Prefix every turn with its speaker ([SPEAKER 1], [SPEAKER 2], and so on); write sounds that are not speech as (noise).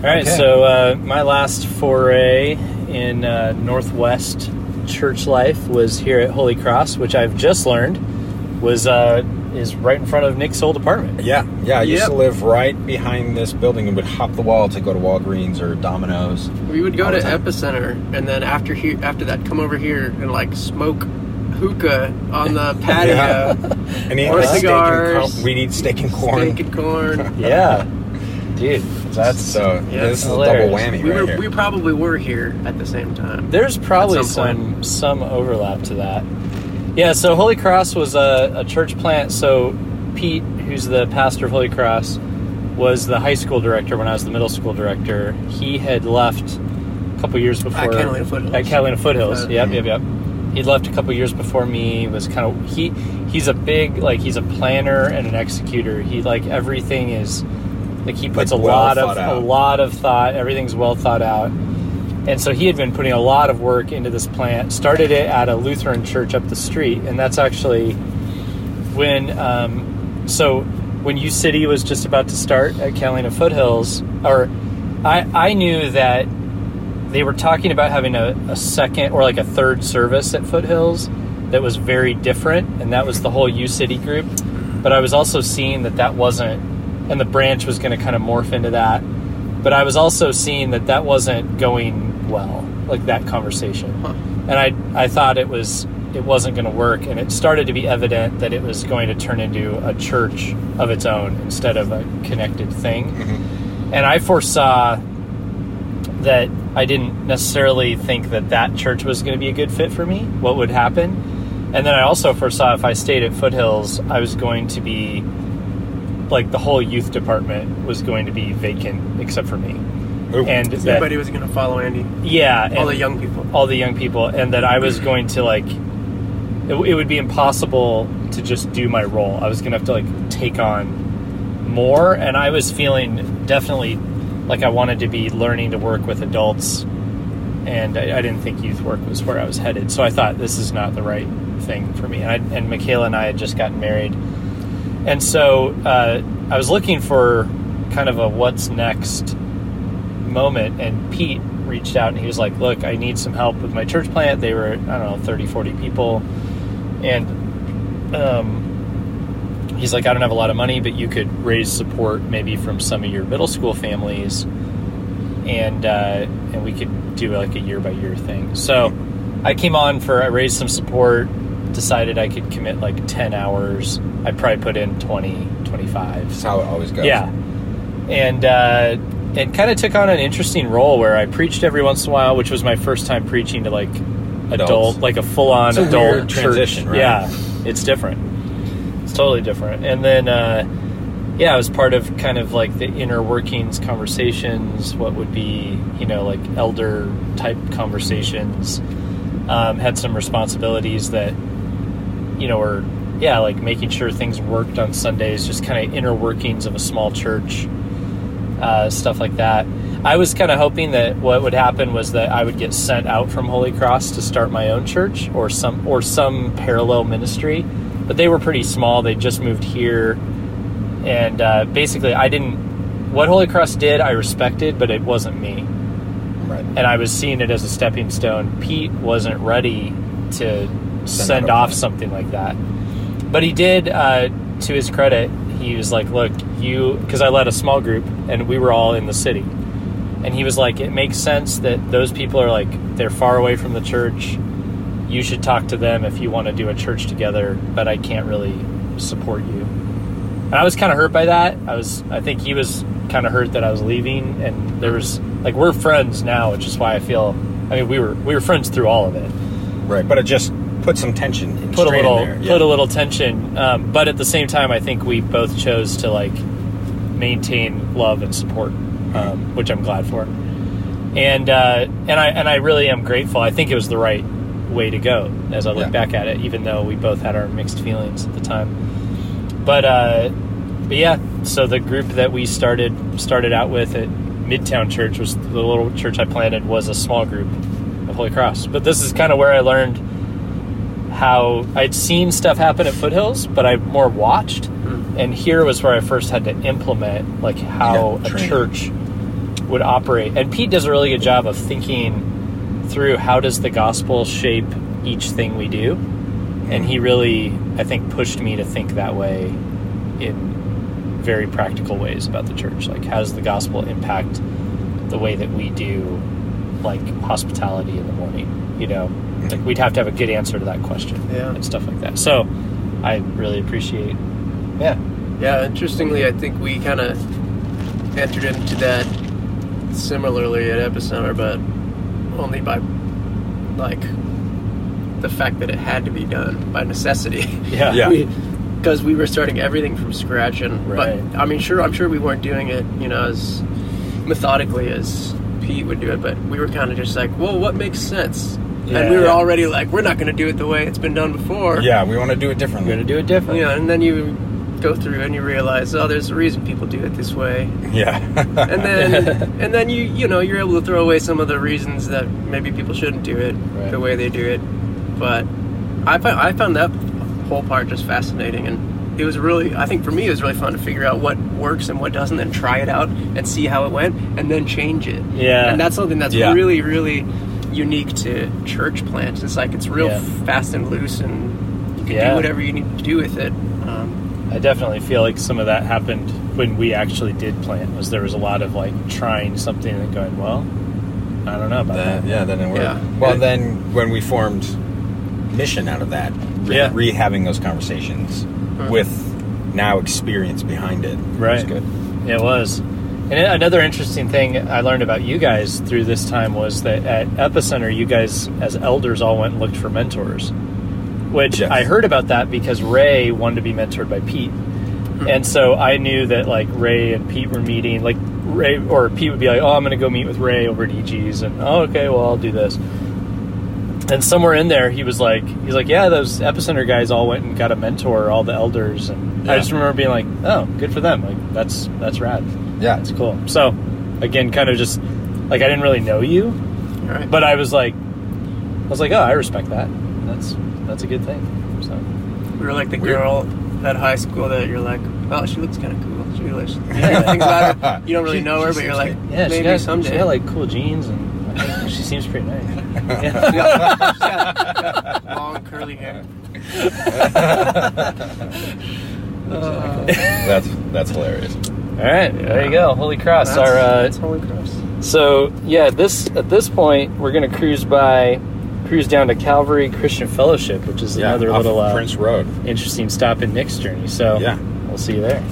[SPEAKER 1] All right,
[SPEAKER 2] Okay.
[SPEAKER 1] so uh, my last foray in uh, Northwest church life was here at Holy Cross, which I've just learned was uh, is right in front of Nick's old apartment.
[SPEAKER 2] Yeah, yeah. I used to live right behind this building and would hop the wall to go to Walgreens or Domino's.
[SPEAKER 3] We would go to
[SPEAKER 2] time.
[SPEAKER 3] Epicenter, and then after here, after that, come over here and like smoke hookah on the (laughs) patio,
[SPEAKER 2] Yeah. And eat
[SPEAKER 3] Or
[SPEAKER 2] like steak and
[SPEAKER 3] cigars.
[SPEAKER 2] corn. We'd eat steak and corn.
[SPEAKER 3] steak and corn. (laughs)
[SPEAKER 1] Yeah, dude, that's
[SPEAKER 2] so
[SPEAKER 3] Yeah,
[SPEAKER 2] this is a double whammy
[SPEAKER 3] We
[SPEAKER 2] right
[SPEAKER 3] were,
[SPEAKER 2] here.
[SPEAKER 3] we probably were here at the same time.
[SPEAKER 1] There's probably
[SPEAKER 3] some
[SPEAKER 1] some some overlap to that. Yeah, so Holy Cross was a, a church plant. So Pete, who's the pastor of Holy Cross, was the high school director when I was the middle school director. He had left a couple years before
[SPEAKER 3] Catalina Foothills.
[SPEAKER 1] At Catalina Foothills.
[SPEAKER 3] Uh,
[SPEAKER 1] yep, yep, yep. He'd left a couple years before me. Was kind of he. He's a big like he's a planner and an executor. He like everything is like he puts
[SPEAKER 2] Like
[SPEAKER 1] a
[SPEAKER 2] well
[SPEAKER 1] lot of
[SPEAKER 2] thought out.
[SPEAKER 1] a lot of thought. Everything's well thought out. And so he had been putting a lot of work into this plant. Started it at a Lutheran church up the street, and that's actually when. Um, so when U City was just about to start at Catalina Foothills, or I I knew that they were talking about having a, a second or like a third service at Foothills that was very different, and that was the whole U City group. But I was also seeing that that wasn't, and the branch was going to kind of morph into that. But I was also seeing that that wasn't going well, like that conversation,
[SPEAKER 3] Huh.
[SPEAKER 1] and I I thought it was it wasn't going to work, and it started to be evident that it was going to turn into a church of its own instead of a connected thing. Mm-hmm. And I foresaw that I didn't necessarily think that that church was going to be a good fit for me, what would happen. And then I also foresaw if I stayed at Foothills, I was going to be like the whole youth department was going to be vacant except for me.
[SPEAKER 2] Ooh.
[SPEAKER 1] And that,
[SPEAKER 3] Everybody was going to follow Andy.
[SPEAKER 1] yeah,
[SPEAKER 3] All the young people.
[SPEAKER 1] all the young people, and that I was going to like, it, it would be impossible to just do my role. I was going to have to like take on more, and I was feeling definitely like I wanted to be learning to work with adults, and I, I didn't think youth work was where I was headed. So I thought this is not the right thing for me. And, I, and Michaela and I had just gotten married, and so uh, I was looking for kind of a what's next moment and Pete reached out and he was like, "Look, I need some help with my church plant. They were, I don't know, 30, 40 people." And um, he's like, "I don't have a lot of money, but you could raise support maybe from some of your middle school families and uh, and we could do like a year by year thing." So I came on for I raised some support, decided I could commit like 10 hours. I probably put in 20, 25.
[SPEAKER 2] That's how it always goes.
[SPEAKER 1] Yeah, and uh, and kind of took on an interesting role where I preached every once in a while, which was my first time preaching to like adult,
[SPEAKER 2] Adults.
[SPEAKER 1] like a full on adult
[SPEAKER 2] transition, right?
[SPEAKER 1] Yeah, it's different. It's totally different. And then uh, yeah, I was part of kind of like the inner workings conversations. What would be you know like elder type conversations. Um, had some responsibilities that you know or yeah like making sure things worked on Sundays, just kind of inner workings of a small church uh, stuff like that. I was kind of hoping that what would happen was that I would get sent out from Holy Cross to start my own church or some or some parallel ministry, but they were pretty small. They just moved here, and uh, basically, I didn't. What Holy Cross did, I respected, but it wasn't me,
[SPEAKER 2] Right.
[SPEAKER 1] and I was seeing it as a stepping stone. Pete wasn't ready to send,
[SPEAKER 2] a
[SPEAKER 1] off something like that, but he did. Uh, to his credit, he was like, "Look, you," because I led a small group, and we were all in the city, and he was like, "It makes sense that those people are like they're far away from the church. You should talk to them if you want to do a church together, but I can't really support you." And I was kind of hurt by that. I was, I think he was kind of hurt that I was leaving, and there was like we're friends now, which is why I feel. I mean, we were we were friends through all of it
[SPEAKER 2] Right. But it just put some tension.
[SPEAKER 1] put a little put a little tension um, but at the same time i think we both chose to like maintain love and support um, which i'm glad for and uh, and i and i really am grateful i think it was the right way to go as i look
[SPEAKER 2] Yeah.
[SPEAKER 1] back at it even though we both had our mixed feelings at the time but uh but yeah so the group that we started started out with at midtown church was the little church i planted was a small group of holy cross but this is kind of where i learned how I'd seen stuff happen at Foothills, but I more watched. Hmm. And here was where I first had to implement like how
[SPEAKER 2] Yeah,
[SPEAKER 1] a church would operate. And Pete does a really good job of thinking through how does the gospel shape each thing we do. And he hmm. really, I think, pushed me to think that way in very practical ways about the church. Like, how does the gospel impact the way that we do, like, hospitality in the morning? You know, like, we'd have to have a good answer to that question
[SPEAKER 3] Yeah.
[SPEAKER 1] and stuff like that. So, I really appreciate, yeah,
[SPEAKER 3] Yeah, interestingly, I think we kind of entered into that similarly at Epicenter, but only by like the fact that it had to be done by necessity.
[SPEAKER 1] yeah, (laughs)
[SPEAKER 2] Yeah.
[SPEAKER 3] Because we, were starting everything from scratch, and
[SPEAKER 1] Right.
[SPEAKER 3] but I mean, sure, I'm sure we weren't doing it, you know, as methodically as Pete would do it, but we were kind of just like, well, what makes sense?
[SPEAKER 1] Yeah.
[SPEAKER 3] and we were
[SPEAKER 2] Yeah.
[SPEAKER 3] already like, we're not going to do it the way it's been done before.
[SPEAKER 2] Yeah, we want to do it differently.
[SPEAKER 1] we're gonna do it different.
[SPEAKER 3] Yeah, and then you go through and you realize, oh, there's a reason people do it this way,
[SPEAKER 2] Yeah.
[SPEAKER 3] and (laughs) then and then you you know you're able to throw away some of the reasons that maybe people shouldn't do it
[SPEAKER 1] Right.
[SPEAKER 3] the way they do it. But I found I found that whole part just fascinating, and it was really I think for me it was really fun to figure out what works and what doesn't, and try it out and see how it went, and then change it.
[SPEAKER 1] Yeah.
[SPEAKER 3] and that's something that's
[SPEAKER 2] Yeah.
[SPEAKER 3] really really unique to church plants. It's like it's real
[SPEAKER 1] Yeah.
[SPEAKER 3] fast and loose, and you can
[SPEAKER 1] Yeah.
[SPEAKER 3] do whatever you need to do with it. Um,
[SPEAKER 1] I definitely feel like some of that happened when we actually did plant. Was there was a lot of like trying something and going, well, I don't know about
[SPEAKER 2] That-
[SPEAKER 1] that.
[SPEAKER 2] yeah, that didn't work.
[SPEAKER 3] Yeah.
[SPEAKER 2] Well, then when we formed Mission out of that, re,
[SPEAKER 1] Yeah.
[SPEAKER 2] re having those conversations with now experience behind it,
[SPEAKER 1] Right.
[SPEAKER 2] was good.
[SPEAKER 1] Yeah, it was. And another interesting thing I learned about you guys through this time was that at Epicenter, you guys as elders all went and looked for mentors. Which
[SPEAKER 2] Yes.
[SPEAKER 1] I heard about that because Ray wanted to be mentored by Pete.
[SPEAKER 3] Hmm.
[SPEAKER 1] And so I knew that like Ray and Pete were meeting, like Ray or Pete would be like, "Oh, I'm going to go meet with Ray over at EG's," and oh, okay, well, I'll do this. And somewhere in there, he was like, he's like, "Yeah, those epicenter guys all went and got a mentor, all the elders," and I just remember being like, "Oh, good for them! Like that's that's rad.
[SPEAKER 2] Yeah.
[SPEAKER 1] it's cool." So, again, kind of just like I didn't really know you,
[SPEAKER 3] all right.
[SPEAKER 1] but I was like, I was like, "Oh, I respect that. That's that's a good thing." So,
[SPEAKER 3] We were like the
[SPEAKER 2] Weird.
[SPEAKER 3] girl at high school that you're like, oh, she looks kind of cool. She looks, yeah, (laughs) about. You don't (laughs) really
[SPEAKER 2] She-
[SPEAKER 3] know her, but you're
[SPEAKER 2] seems
[SPEAKER 3] like,
[SPEAKER 1] yeah,
[SPEAKER 3] maybe
[SPEAKER 1] she got
[SPEAKER 3] someday.
[SPEAKER 1] she got like cool jeans, and I think she seems pretty nice.
[SPEAKER 3] She (laughs)
[SPEAKER 1] Yeah.
[SPEAKER 3] she got long curly hair. Uh,
[SPEAKER 2] That's that's hilarious.
[SPEAKER 1] All right, there you go. Holy Cross.
[SPEAKER 3] that's,
[SPEAKER 1] Our uh,
[SPEAKER 3] that's Holy Cross.
[SPEAKER 1] So yeah, this at this point we're gonna cruise by, cruise down to Calvary Christian Fellowship, which is
[SPEAKER 2] Yeah,
[SPEAKER 1] another
[SPEAKER 2] off
[SPEAKER 1] little uh,
[SPEAKER 2] Prince Road.
[SPEAKER 1] interesting stop in Nick's journey. So
[SPEAKER 2] Yeah.
[SPEAKER 1] we'll see you there.